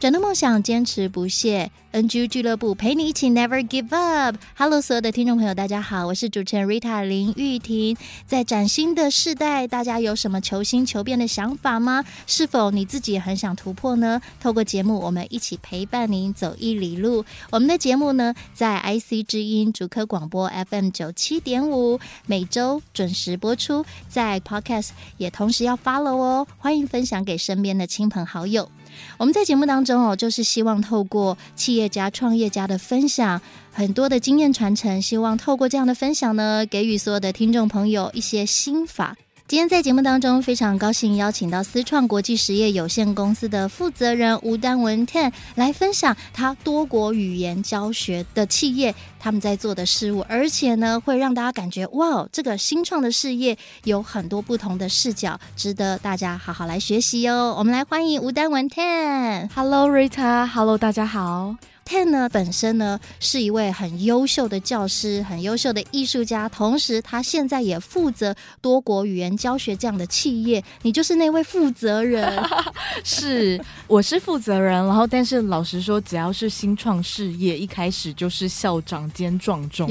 转动梦想，坚持不懈。NGU 俱乐部陪你一起 Never Give Up。Hello，所有的听众朋友，大家好，我是主持人 Rita 林玉婷。在崭新的世代，大家有什么求新求变的想法吗？是否你自己也很想突破呢？透过节目，我们一起陪伴您走一里路。我们的节目呢，在 IC 之音主科广播 FM 九七点五，每周准时播出。在 Podcast 也同时要 follow 哦，欢迎分享给身边的亲朋好友。我们在节目当中哦，就是希望透过企业家、创业家的分享，很多的经验传承，希望透过这样的分享呢，给予所有的听众朋友一些心法。今天在节目当中，非常高兴邀请到思创国际实业有限公司的负责人吴丹文 Ten 来分享他多国语言教学的企业他们在做的事物，而且呢，会让大家感觉哇，这个新创的事业有很多不同的视角，值得大家好好来学习哦。我们来欢迎吴丹文 Ten。Hello Rita，Hello 大家好。Ten 呢，本身呢是一位很优秀的教师，很优秀的艺术家，同时他现在也负责多国语言教学这样的企业。你就是那位负责人？是，我是负责人。然后，但是老实说，只要是新创事业，一开始就是校长兼撞钟，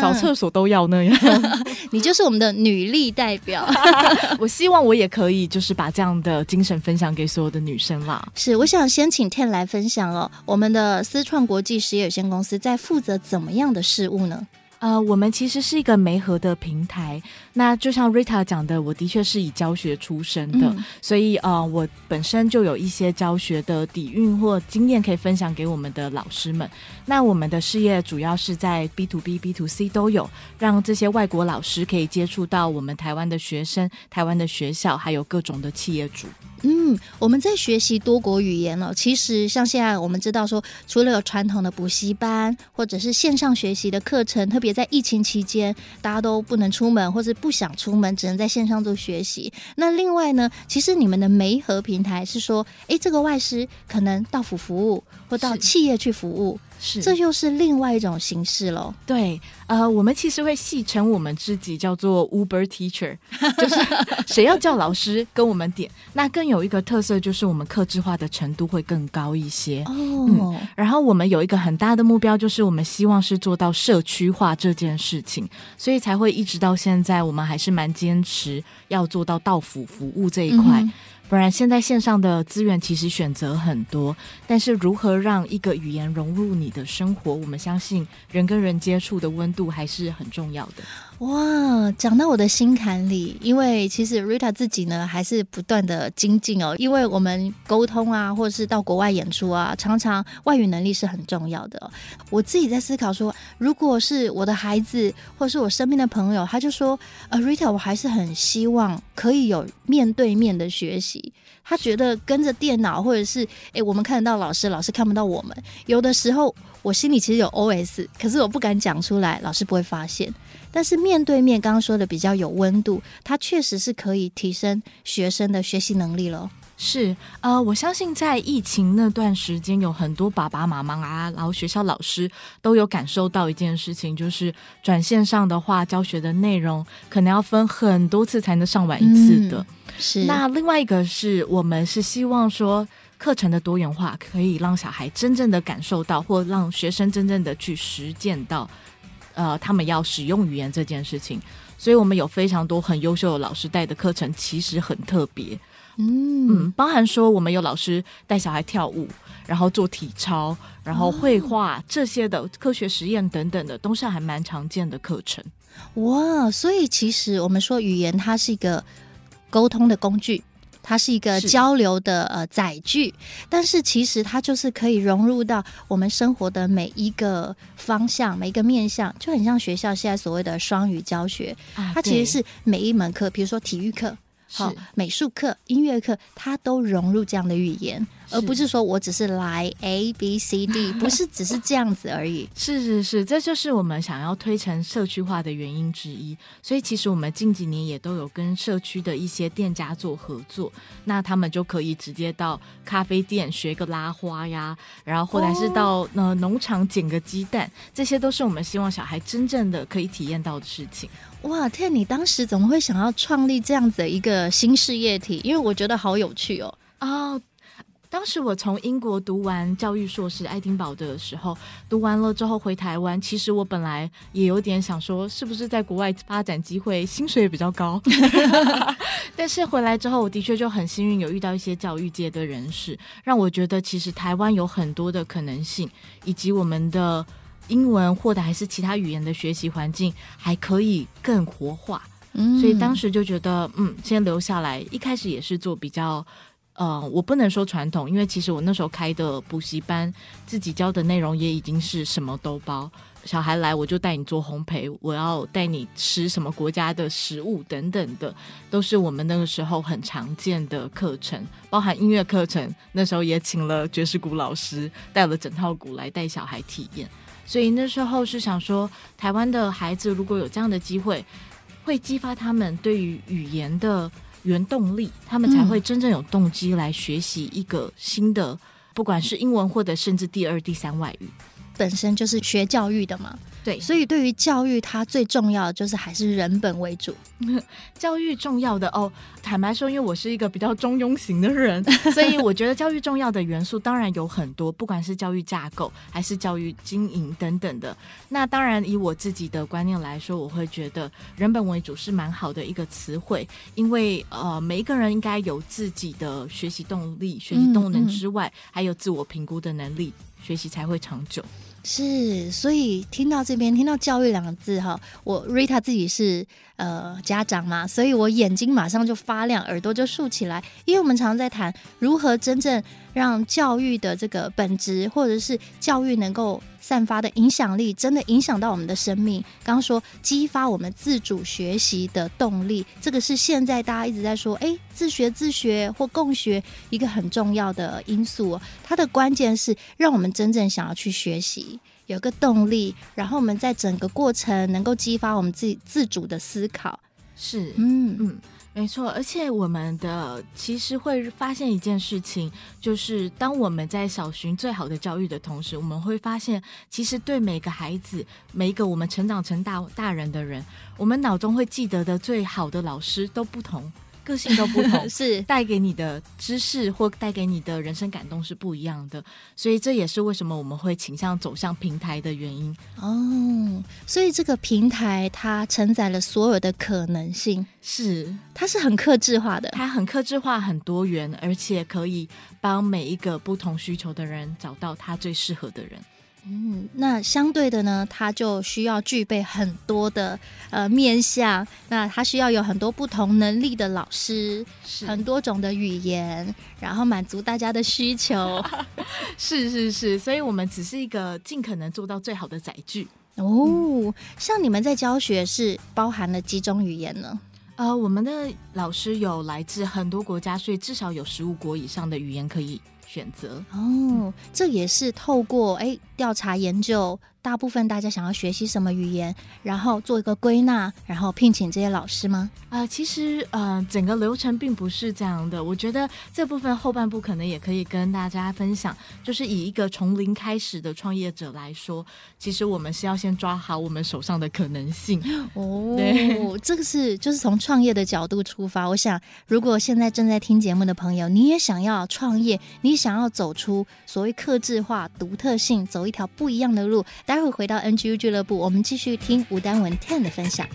扫厕所都要那样。你就是我们的女力代表。我希望我也可以，就是把这样的精神分享给所有的女生啦。是，我想先请 Ten 来分享哦，我们的私创。创国际实业有限公司在负责怎么样的事务呢？呃，我们其实是一个媒合的平台。那就像 Rita 讲的，我的确是以教学出身的，嗯、所以呃，我本身就有一些教学的底蕴或经验可以分享给我们的老师们。那我们的事业主要是在 B to B、B to C 都有，让这些外国老师可以接触到我们台湾的学生、台湾的学校，还有各种的企业主。嗯，我们在学习多国语言了。其实像现在我们知道说，除了有传统的补习班或者是线上学习的课程，特别在疫情期间，大家都不能出门或者不想出门，只能在线上做学习。那另外呢，其实你们的媒合平台是说，诶，这个外师可能到府服务或到企业去服务。是，这又是另外一种形式喽。对，呃，我们其实会戏称我们自己叫做 Uber Teacher，就是 谁要叫老师跟我们点。那更有一个特色就是我们克制化的程度会更高一些。哦、嗯，然后我们有一个很大的目标，就是我们希望是做到社区化这件事情，所以才会一直到现在，我们还是蛮坚持要做到到府服务这一块。嗯不然，现在线上的资源其实选择很多，但是如何让一个语言融入你的生活，我们相信人跟人接触的温度还是很重要的。哇，讲到我的心坎里，因为其实 Rita 自己呢还是不断的精进哦，因为我们沟通啊，或者是到国外演出啊，常常外语能力是很重要的。我自己在思考说，如果是我的孩子，或是我身边的朋友，他就说，呃，Rita，我还是很希望可以有面对面的学习。他觉得跟着电脑，或者是诶，我们看得到老师，老师看不到我们，有的时候我心里其实有 OS，可是我不敢讲出来，老师不会发现。但是面对面，刚刚说的比较有温度，它确实是可以提升学生的学习能力了。是，呃，我相信在疫情那段时间，有很多爸爸妈妈啊，然后学校老师都有感受到一件事情，就是转线上的话，教学的内容可能要分很多次才能上完一次的。嗯、是。那另外一个是我们是希望说，课程的多元化可以让小孩真正的感受到，或让学生真正的去实践到。呃，他们要使用语言这件事情，所以我们有非常多很优秀的老师带的课程，其实很特别。嗯嗯，包含说我们有老师带小孩跳舞，然后做体操，然后绘画、哦、这些的科学实验等等的，都是还蛮常见的课程。哇，所以其实我们说语言它是一个沟通的工具。它是一个交流的呃载具，但是其实它就是可以融入到我们生活的每一个方向、每一个面向，就很像学校现在所谓的双语教学。它其实是每一门课，比如说体育课，好美术课、音乐课，它都融入这样的语言。而不是说我只是来 A B C D，不是只是这样子而已。是是是，这就是我们想要推成社区化的原因之一。所以其实我们近几年也都有跟社区的一些店家做合作，那他们就可以直接到咖啡店学个拉花呀，然后或者是到呃农场捡个鸡蛋，这些都是我们希望小孩真正的可以体验到的事情。哇，Ten，你当时怎么会想要创立这样子的一个新事业体？因为我觉得好有趣哦。哦。当时我从英国读完教育硕士，爱丁堡的时候，读完了之后回台湾。其实我本来也有点想说，是不是在国外发展机会，薪水也比较高。但是回来之后，我的确就很幸运，有遇到一些教育界的人士，让我觉得其实台湾有很多的可能性，以及我们的英文或者还是其他语言的学习环境还可以更活化。嗯，所以当时就觉得，嗯，先留下来。一开始也是做比较。呃，我不能说传统，因为其实我那时候开的补习班，自己教的内容也已经是什么都包。小孩来，我就带你做烘焙，我要带你吃什么国家的食物等等的，都是我们那个时候很常见的课程，包含音乐课程。那时候也请了爵士鼓老师，带了整套鼓来带小孩体验。所以那时候是想说，台湾的孩子如果有这样的机会，会激发他们对于语言的。原动力，他们才会真正有动机来学习一个新的，嗯、不管是英文或者甚至第二、第三外语，本身就是学教育的嘛。对，所以对于教育，它最重要的就是还是人本为主。教育重要的哦，坦白说，因为我是一个比较中庸型的人，所以我觉得教育重要的元素当然有很多，不管是教育架构还是教育经营等等的。那当然，以我自己的观念来说，我会觉得人本为主是蛮好的一个词汇，因为呃，每一个人应该有自己的学习动力、学习动能之外，嗯嗯、还有自我评估的能力，学习才会长久。是，所以听到这边听到教育两个字哈，我 Rita 自己是呃家长嘛，所以我眼睛马上就发亮，耳朵就竖起来，因为我们常常在谈如何真正让教育的这个本质，或者是教育能够。散发的影响力真的影响到我们的生命。刚刚说激发我们自主学习的动力，这个是现在大家一直在说，哎，自学自学或共学一个很重要的因素。哦它的关键是让我们真正想要去学习，有个动力，然后我们在整个过程能够激发我们自己自主的思考。是，嗯嗯。没错，而且我们的其实会发现一件事情，就是当我们在找寻最好的教育的同时，我们会发现，其实对每个孩子，每一个我们成长成大大人的人，我们脑中会记得的最好的老师都不同。个性都不同，是带给你的知识或带给你的人生感动是不一样的，所以这也是为什么我们会倾向走向平台的原因哦。所以这个平台它承载了所有的可能性，是它是很克制化的，它很克制化、很多元，而且可以帮每一个不同需求的人找到他最适合的人。嗯，那相对的呢，他就需要具备很多的呃面向，那他需要有很多不同能力的老师，是很多种的语言，然后满足大家的需求。是是是，所以我们只是一个尽可能做到最好的载具。哦，嗯、像你们在教学是包含了几种语言呢？呃，我们的老师有来自很多国家，所以至少有十五国以上的语言可以选择哦，这也是透过哎调查研究。大部分大家想要学习什么语言，然后做一个归纳，然后聘请这些老师吗？啊、呃，其实呃，整个流程并不是这样的。我觉得这部分后半部可能也可以跟大家分享，就是以一个从零开始的创业者来说，其实我们是要先抓好我们手上的可能性。哦，这个是就是从创业的角度出发。我想，如果现在正在听节目的朋友，你也想要创业，你想要走出所谓克制化、独特性，走一条不一样的路，待会回到 NGU 俱乐部，我们继续听吴丹文 Ten 的分享。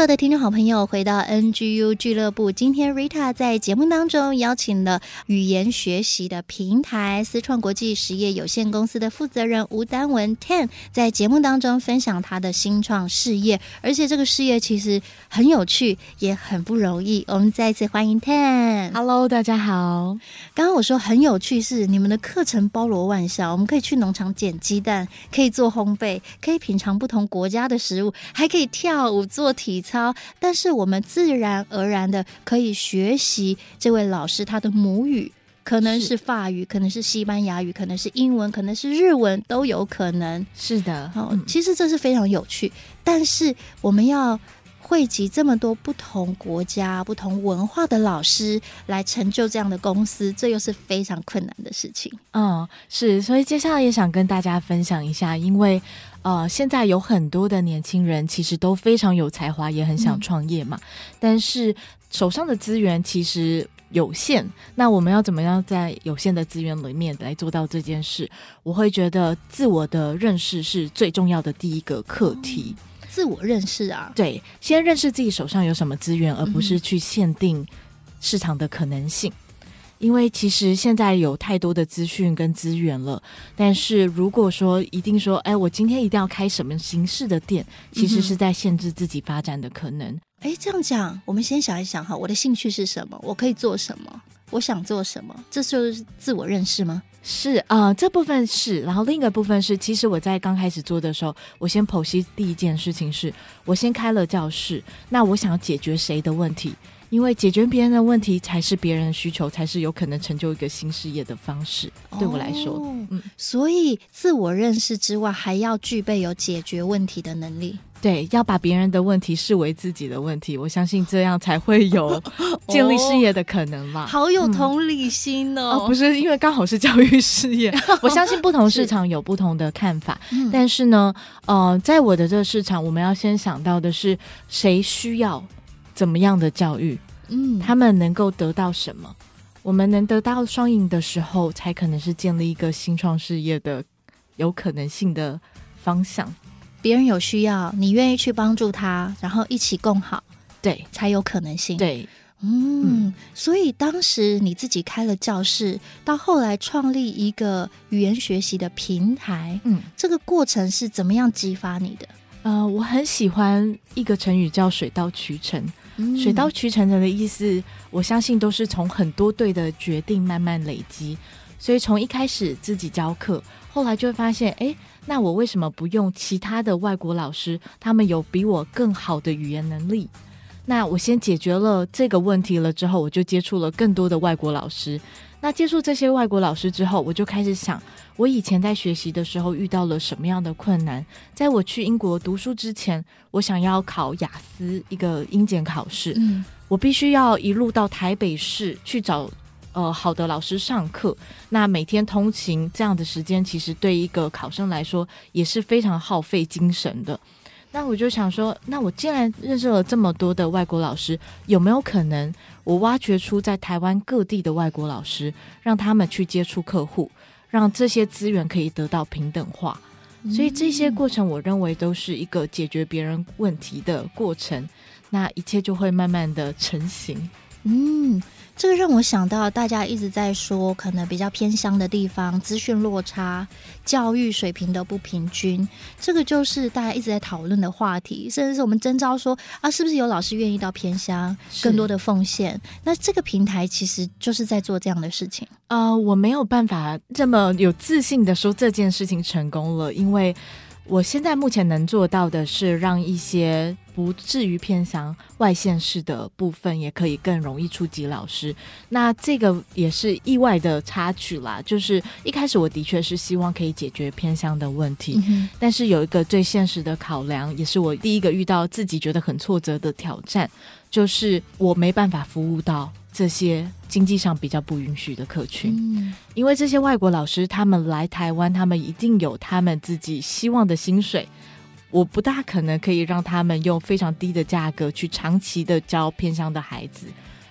所有的听众好朋友，回到 NGU 俱乐部。今天 Rita 在节目当中邀请了语言学习的平台思创国际实业有限公司的负责人吴丹文 Ten，在节目当中分享他的新创事业，而且这个事业其实很有趣，也很不容易。我们再次欢迎 Ten。Hello，大家好。刚刚我说很有趣，是你们的课程包罗万象，我们可以去农场捡鸡蛋，可以做烘焙，可以品尝不同国家的食物，还可以跳舞做体。体操，但是我们自然而然的可以学习这位老师他的母语，可能是法语，可能是西班牙语，可能是英文，可能是日文，都有可能。是的，哦，其实这是非常有趣，但是我们要汇集这么多不同国家、不同文化的老师来成就这样的公司，这又是非常困难的事情。嗯，是，所以接下来也想跟大家分享一下，因为。呃，现在有很多的年轻人其实都非常有才华，也很想创业嘛。嗯、但是手上的资源其实有限，那我们要怎么样在有限的资源里面来做到这件事？我会觉得自我的认识是最重要的第一个课题。哦、自我认识啊，对，先认识自己手上有什么资源，而不是去限定市场的可能性。嗯因为其实现在有太多的资讯跟资源了，但是如果说一定说，哎，我今天一定要开什么形式的店，其实是在限制自己发展的可能。哎，这样讲，我们先想一想哈，我的兴趣是什么？我可以做什么？我想做什么？这就是自我认识吗？是啊，呃，这部分是。然后另一个部分是，其实我在刚开始做的时候，我先剖析第一件事情是，我先开了教室，那我想要解决谁的问题？因为解决别人的问题才是别人的需求，才是有可能成就一个新事业的方式。哦、对我来说，嗯，所以自我认识之外，还要具备有解决问题的能力。对，要把别人的问题视为自己的问题，我相信这样才会有 建立事业的可能嘛。哦、好有同理心哦、嗯、哦！不是因为刚好是教育事业，我相信不同市场有不同的看法。是但是呢，呃，在我的这个市场，我们要先想到的是谁需要。怎么样的教育？嗯，他们能够得到什么？我们能得到双赢的时候，才可能是建立一个新创事业的有可能性的方向。别人有需要，你愿意去帮助他，然后一起共好，对，才有可能性。对，嗯，嗯，所以当时你自己开了教室，到后来创立一个语言学习的平台，嗯，这个过程是怎么样激发你的？呃，我很喜欢一个成语叫“水到渠成”。水到渠成的意思，我相信都是从很多对的决定慢慢累积。所以从一开始自己教课，后来就会发现，诶，那我为什么不用其他的外国老师？他们有比我更好的语言能力。那我先解决了这个问题了之后，我就接触了更多的外国老师。那接触这些外国老师之后，我就开始想，我以前在学习的时候遇到了什么样的困难？在我去英国读书之前，我想要考雅思一个英检考试，嗯，我必须要一路到台北市去找呃好的老师上课。那每天通勤这样的时间，其实对一个考生来说也是非常耗费精神的。那我就想说，那我既然认识了这么多的外国老师，有没有可能我挖掘出在台湾各地的外国老师，让他们去接触客户，让这些资源可以得到平等化？所以这些过程，我认为都是一个解决别人问题的过程。那一切就会慢慢的成型。嗯。这个让我想到，大家一直在说，可能比较偏乡的地方，资讯落差、教育水平都不平均，这个就是大家一直在讨论的话题。甚至是我们征招说啊，是不是有老师愿意到偏乡，更多的奉献？那这个平台其实就是在做这样的事情。呃，我没有办法这么有自信的说这件事情成功了，因为。我现在目前能做到的是，让一些不至于偏向外县市的部分，也可以更容易触及老师。那这个也是意外的插曲啦。就是一开始我的确是希望可以解决偏向的问题，嗯、但是有一个最现实的考量，也是我第一个遇到自己觉得很挫折的挑战，就是我没办法服务到。这些经济上比较不允许的客群，嗯、因为这些外国老师他们来台湾，他们一定有他们自己希望的薪水，我不大可能可以让他们用非常低的价格去长期的教偏乡的孩子，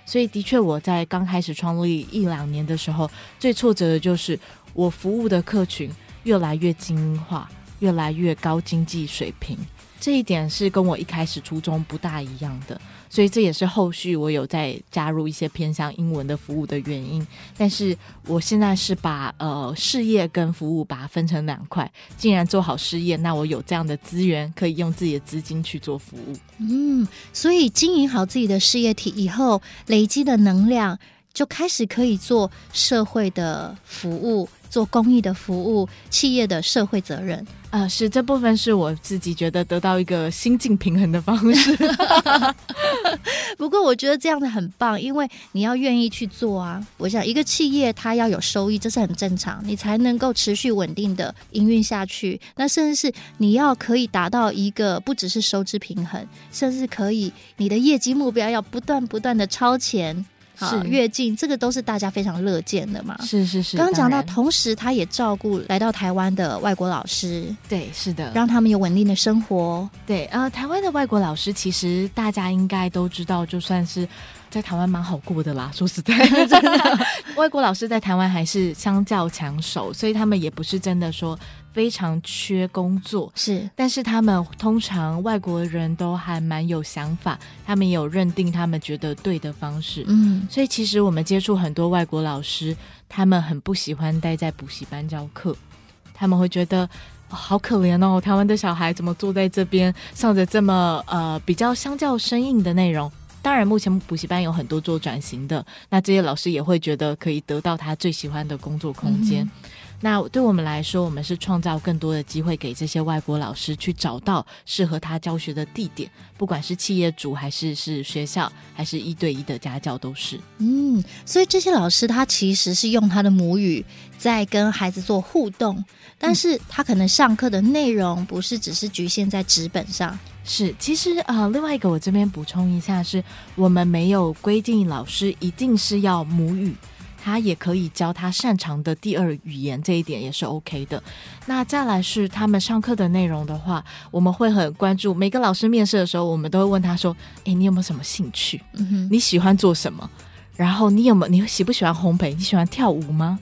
所以的确我在刚开始创立一两年的时候，最挫折的就是我服务的客群越来越精英化，越来越高经济水平。这一点是跟我一开始初衷不大一样的。所以这也是后续我有在加入一些偏向英文的服务的原因，但是我现在是把呃事业跟服务把它分成两块。既然做好事业，那我有这样的资源，可以用自己的资金去做服务。嗯，所以经营好自己的事业体以后，累积的能量就开始可以做社会的服务。做公益的服务，企业的社会责任啊、呃，是这部分是我自己觉得得到一个心境平衡的方式。不过我觉得这样的很棒，因为你要愿意去做啊。我想一个企业它要有收益，这是很正常，你才能够持续稳定的营运下去。那甚至是你要可以达到一个不只是收支平衡，甚至可以你的业绩目标要不断不断的超前。是跃进，这个都是大家非常乐见的嘛。是是是。刚刚讲到，同时他也照顾来到台湾的外国老师。对，是的，让他们有稳定的生活。对，呃，台湾的外国老师其实大家应该都知道，就算是在台湾蛮好过的啦。说实在的，真的，外国老师在台湾还是相较抢手，所以他们也不是真的说。非常缺工作，是，但是他们通常外国人都还蛮有想法，他们也有认定他们觉得对的方式，嗯，所以其实我们接触很多外国老师，他们很不喜欢待在补习班教课，他们会觉得、哦、好可怜哦，台湾的小孩怎么坐在这边上着这么呃比较相较生硬的内容？当然，目前补习班有很多做转型的，那这些老师也会觉得可以得到他最喜欢的工作空间。嗯那对我们来说，我们是创造更多的机会给这些外国老师去找到适合他教学的地点，不管是企业主还是是学校，还是一对一的家教都是。嗯，所以这些老师他其实是用他的母语在跟孩子做互动，但是他可能上课的内容不是只是局限在纸本上。是，其实呃，另外一个我这边补充一下是，我们没有规定老师一定是要母语。他也可以教他擅长的第二语言，这一点也是 OK 的。那再来是他们上课的内容的话，我们会很关注。每个老师面试的时候，我们都会问他说：“诶，你有没有什么兴趣？嗯，你喜欢做什么？然后你有没有你喜不喜欢烘焙？你喜欢跳舞吗？”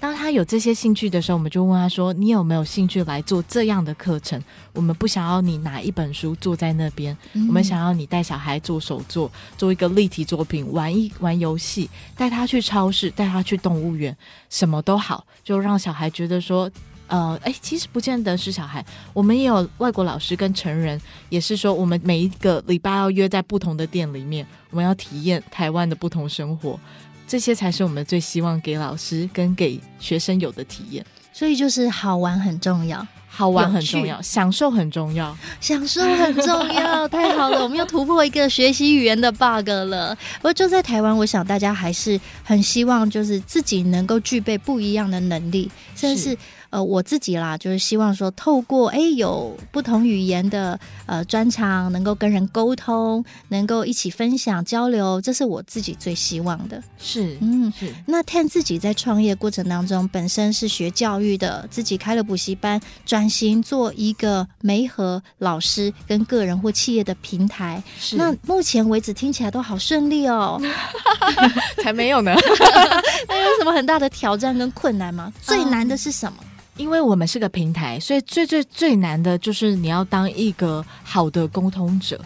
当他有这些兴趣的时候，我们就问他说：“你有没有兴趣来做这样的课程？我们不想要你拿一本书坐在那边，嗯、我们想要你带小孩做手作，做一个立体作品，玩一玩游戏，带他去超市，带他去动物园，什么都好，就让小孩觉得说，呃，哎，其实不见得是小孩，我们也有外国老师跟成人，也是说，我们每一个礼拜要约在不同的店里面，我们要体验台湾的不同生活。”这些才是我们最希望给老师跟给学生有的体验，所以就是好玩很重要，好玩很重要，享受很重要，享受很重要，太好了，我们又突破一个学习语言的 bug 了。不过就在台湾，我想大家还是很希望，就是自己能够具备不一样的能力，甚至是。呃，我自己啦，就是希望说，透过哎有不同语言的呃专长，能够跟人沟通，能够一起分享交流，这是我自己最希望的。是，嗯，是。那 Ten 自己在创业过程当中，本身是学教育的，自己开了补习班，转型做一个媒合老师跟个人或企业的平台。是。那目前为止听起来都好顺利哦，才没有呢。那有什么很大的挑战跟困难吗？最难的是什么？因为我们是个平台，所以最最最难的就是你要当一个好的沟通者。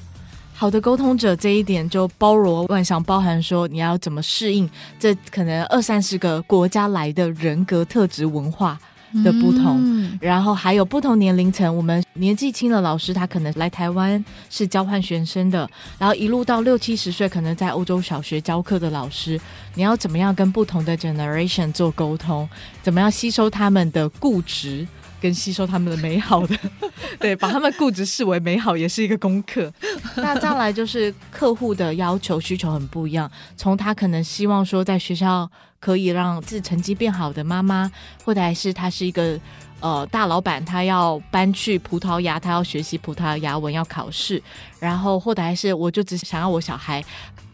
好的沟通者这一点就包罗万象，包含说你要怎么适应这可能二三十个国家来的人格特质文化的不同，嗯、然后还有不同年龄层。我们年纪轻的老师，他可能来台湾是交换学生的，然后一路到六七十岁，可能在欧洲小学教课的老师，你要怎么样跟不同的 generation 做沟通？怎么样吸收他们的固执，跟吸收他们的美好的？对，把他们固执视为美好，也是一个功课。那再来就是客户的要求需求很不一样，从他可能希望说在学校。可以让自己成绩变好的妈妈，或者还是他是一个呃大老板，他要搬去葡萄牙，他要学习葡萄牙文，要考试，然后或者还是我就只想要我小孩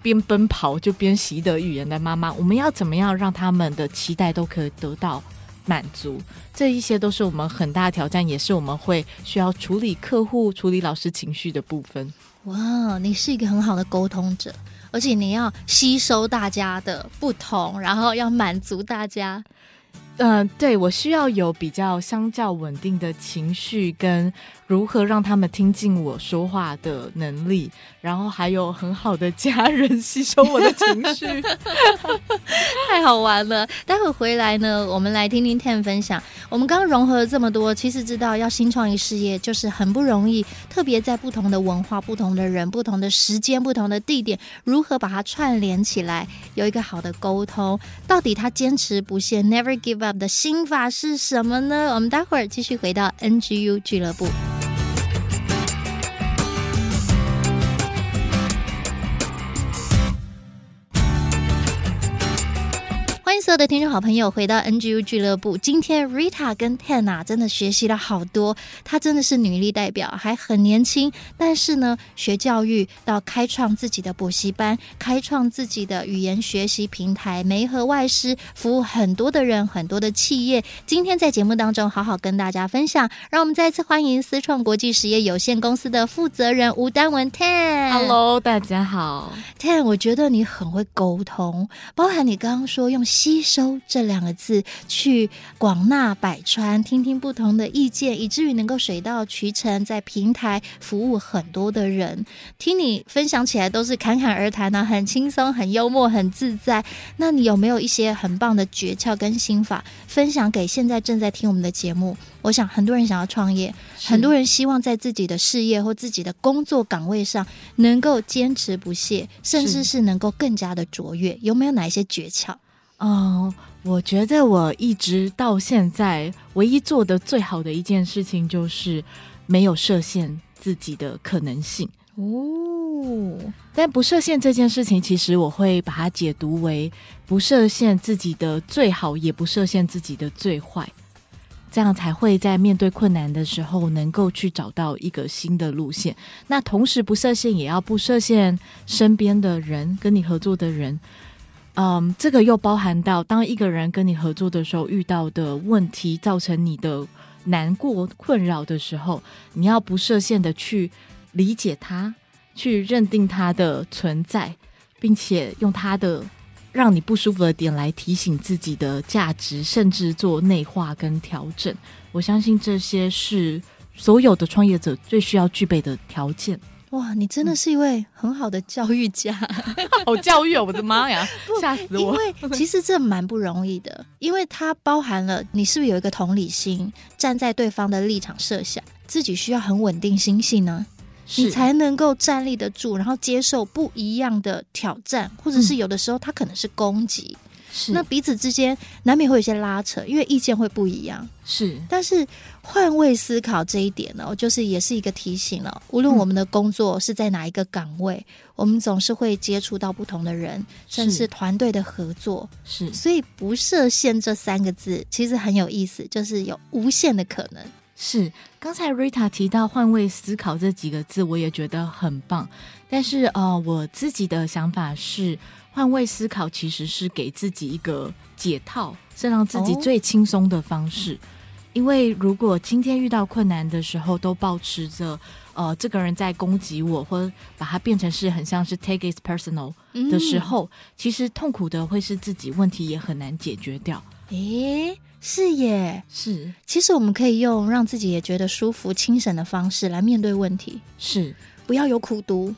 边奔跑就边习得语言的妈妈，我们要怎么样让他们的期待都可以得到满足？这一些都是我们很大的挑战，也是我们会需要处理客户、处理老师情绪的部分。哇，你是一个很好的沟通者。而且你要吸收大家的不同，然后要满足大家。嗯、对，我需要有比较相较稳定的情绪，跟如何让他们听进我说话的能力，然后还有很好的家人吸收我的情绪，太好玩了。待会回来呢，我们来听听 Ten 分享。我们刚刚融合了这么多，其实知道要新创一事业就是很不容易，特别在不同的文化、不同的人、不同的时间、不同的地点，如何把它串联起来，有一个好的沟通。到底他坚持不懈，Never give up。的心法是什么呢？我们待会儿继续回到 NGU 俱乐部。所有的听众好朋友，回到 NGU 俱乐部。今天 Rita 跟 Ten 啊，真的学习了好多。她真的是女力代表，还很年轻，但是呢，学教育到开创自己的补习班，开创自己的语言学习平台，媒和外师，服务很多的人，很多的企业。今天在节目当中，好好跟大家分享。让我们再次欢迎思创国际实业有限公司的负责人吴丹文 Ten。Hello，大家好，Ten。我觉得你很会沟通，包含你刚刚说用西。吸收这两个字，去广纳百川，听听不同的意见，以至于能够水到渠成，在平台服务很多的人。听你分享起来都是侃侃而谈呢、啊，很轻松、很幽默、很自在。那你有没有一些很棒的诀窍跟心法，分享给现在正在听我们的节目？我想很多人想要创业，很多人希望在自己的事业或自己的工作岗位上能够坚持不懈，甚至是能够更加的卓越。有没有哪一些诀窍？哦，我觉得我一直到现在唯一做的最好的一件事情，就是没有设限自己的可能性哦。但不设限这件事情，其实我会把它解读为不设限自己的最好，也不设限自己的最坏，这样才会在面对困难的时候，能够去找到一个新的路线。那同时不设限，也要不设限身边的人，跟你合作的人。嗯，这个又包含到，当一个人跟你合作的时候遇到的问题，造成你的难过、困扰的时候，你要不设限的去理解他，去认定他的存在，并且用他的让你不舒服的点来提醒自己的价值，甚至做内化跟调整。我相信这些是所有的创业者最需要具备的条件。哇，你真的是一位很好的教育家，好教育哦！我的妈呀，吓死我！因为其实这蛮不容易的，因为它包含了你是不是有一个同理心，站在对方的立场设想，自己需要很稳定心性呢，你才能够站立得住，然后接受不一样的挑战，或者是有的时候它可能是攻击。那彼此之间难免会有些拉扯，因为意见会不一样。是，但是换位思考这一点呢，就是也是一个提醒了。无论我们的工作是在哪一个岗位，嗯、我们总是会接触到不同的人，甚至团队的合作。是，所以不设限这三个字其实很有意思，就是有无限的可能。是，刚才 Rita 提到换位思考这几个字，我也觉得很棒。但是呃，我自己的想法是。换位思考其实是给自己一个解套，是让自己最轻松的方式。哦。因为如果今天遇到困难的时候，都保持着呃，这个人在攻击我，或者把它变成是很像是 take it personal 的时候，嗯，其实痛苦的会是自己，问题也很难解决掉。诶，是耶，是。其实我们可以用让自己也觉得舒服、轻省的方式来面对问题，是不要有苦读，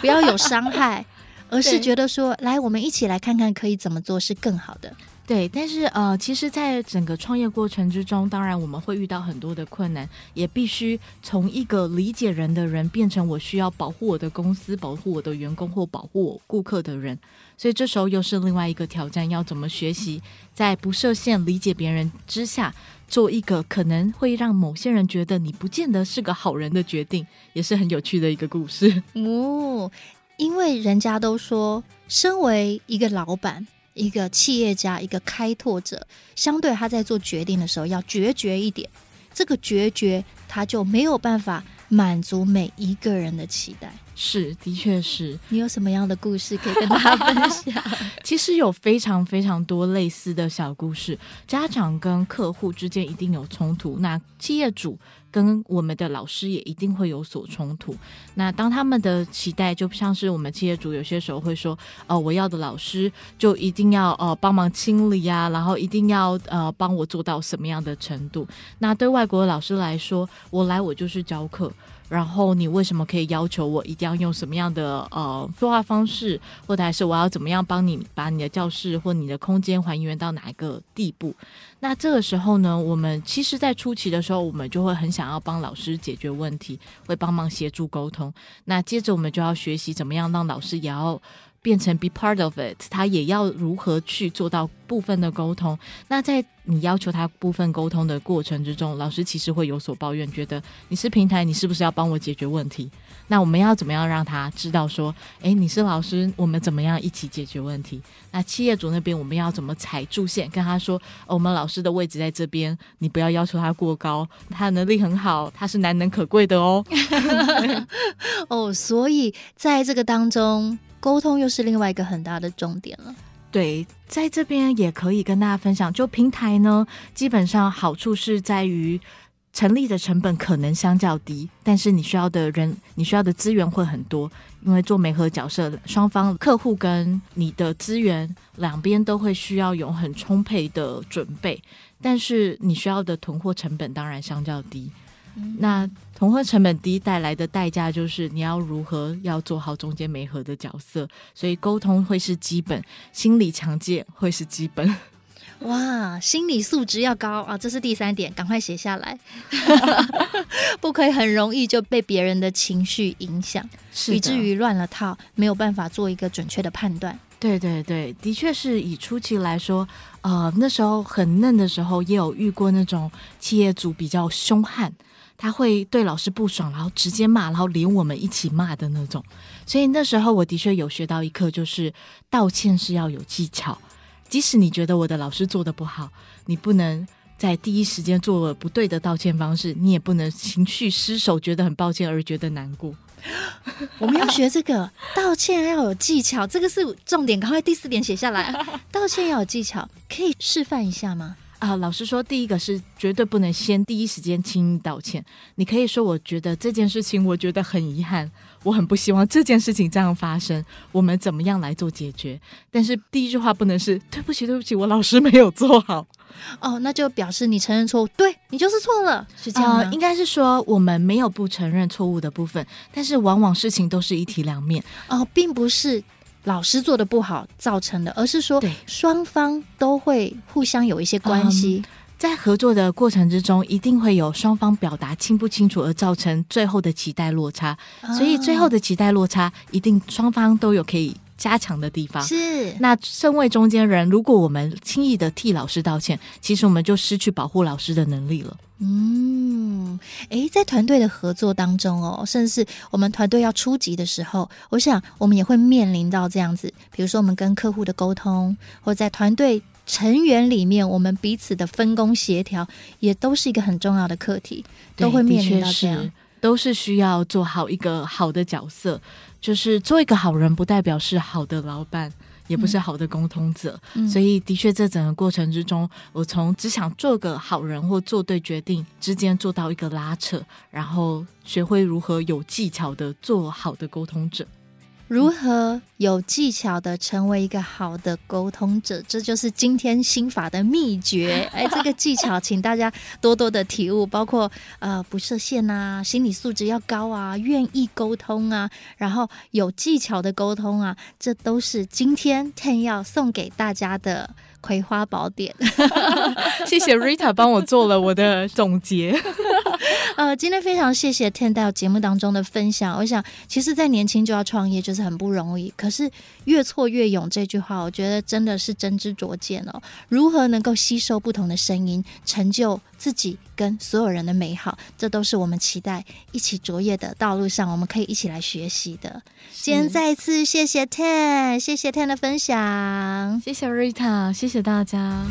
不要有伤害。而是觉得说，来，我们一起来看看可以怎么做是更好的。对，但是呃，其实，在整个创业过程之中，当然我们会遇到很多的困难，也必须从一个理解人的人，变成我需要保护我的公司、保护我的员工或保护我顾客的人。所以这时候又是另外一个挑战，要怎么学习在不设限理解别人之下，做一个可能会让某些人觉得你不见得是个好人的决定，也是很有趣的一个故事。哦。因为人家都说，身为一个老板、一个企业家、一个开拓者，相对他在做决定的时候要决绝一点。这个决绝，他就没有办法满足每一个人的期待。是，的确是。你有什么样的故事可以跟大家分享？其实有非常非常多类似的小故事。家长跟客户之间一定有冲突，那企业主跟我们的老师也一定会有所冲突。那当他们的期待，就像是我们企业主有些时候会说，哦，我要的老师就一定要呃帮忙清理啊，然后一定要呃帮我做到什么样的程度。那对外国的老师来说，我来我就是教课。然后你为什么可以要求我一定要用什么样的呃说话方式，或者还是我要怎么样帮你把你的教室或你的空间还原到哪一个地步？那这个时候呢，我们其实，在初期的时候，我们就会很想要帮老师解决问题，会帮忙协助沟通。那接着我们就要学习怎么样让老师也要。变成 be part of it，他也要如何去做到部分的沟通？那在你要求他部分沟通的过程之中，老师其实会有所抱怨，觉得你是平台，你是不是要帮我解决问题？那我们要怎么样让他知道说，诶，你是老师，我们怎么样一起解决问题？那企业主那边我们要怎么踩住线，跟他说，哦，我们老师的位置在这边，你不要要求他过高，他的能力很好，他是难能可贵的哦。哦，所以在这个当中。沟通又是另外一个很大的重点了。对，在这边也可以跟大家分享，就平台呢，基本上好处是在于成立的成本可能相较低，但是你需要的人，你需要的资源会很多，因为做媒合角色，双方客户跟你的资源两边都会需要有很充沛的准备，但是你需要的囤货成本当然相较低。那同婚成本低带来的代价就是你要如何要做好中间媒合的角色，所以沟通会是基本，心理强健会是基本。哇，心理素质要高啊，这是第三点，赶快写下来，不可以很容易就被别人的情绪影响，以至于乱了套，没有办法做一个准确的判断。对对对，的确是以初期来说，呃，那时候很嫩的时候，也有遇过那种企业主比较凶悍。他会对老师不爽，然后直接骂，然后连我们一起骂的那种。所以那时候我的确有学到一课，就是道歉是要有技巧。即使你觉得我的老师做的不好，你不能在第一时间做了不对的道歉方式，你也不能情绪失守，觉得很抱歉而觉得难过。我们要学这个道歉要有技巧，这个是重点，赶快第四点写下来。道歉要有技巧，可以示范一下吗？啊，老师说，第一个是绝对不能先第一时间轻易道歉。你可以说，我觉得这件事情，我觉得很遗憾，我很不希望这件事情这样发生。我们怎么样来做解决？但是第一句话不能是对不起，对不起，我老师没有做好。哦，那就表示你承认错误，对，你就是错了，是这样应该是说我们没有不承认错误的部分，但是往往事情都是一体两面。哦，并不是。老师做的不好造成的，而是说双方都会互相有一些关系，嗯，在合作的过程之中，一定会有双方表达清不清楚而造成最后的期待落差，所以最后的期待落差一定双方都有可以加强的地方。是，那身为中间人，如果我们轻易的替老师道歉，其实我们就失去保护老师的能力了。嗯，诶，在团队的合作当中哦，甚至是我们团队要出级的时候，我想我们也会面临到这样子，比如说我们跟客户的沟通，或在团队成员里面，我们彼此的分工协调，也都是一个很重要的课题，都会面临到这样，都是需要做好一个好的角色，就是做一个好人，不代表是好的老板。也不是好的沟通者，嗯、所以的确在整个过程之中，我从只想做个好人或做对决定之间做到一个拉扯，然后学会如何有技巧的做好的沟通者。如何有技巧的成为一个好的沟通者，这就是今天心法的秘诀。哎，这个技巧，请大家多多的体悟，包括呃不设限啊，心理素质要高啊，愿意沟通啊，然后有技巧的沟通啊，这都是今天 Ten 要送给大家的。葵花宝典，谢谢 Rita 帮我做了我的总结。呃，今天非常谢谢 Ten 到节目当中的分享。我想，其实，在年轻就要创业就是很不容易。可是，越挫越勇这句话，我觉得真的是真知灼见哦。如何能够吸收不同的声音，成就自己跟所有人的美好，这都是我们期待一起卓越的道路上，我们可以一起来学习的。今天再一次谢谢 Ten，谢谢 Ten 的分享，谢谢 Rita，谢谢大家。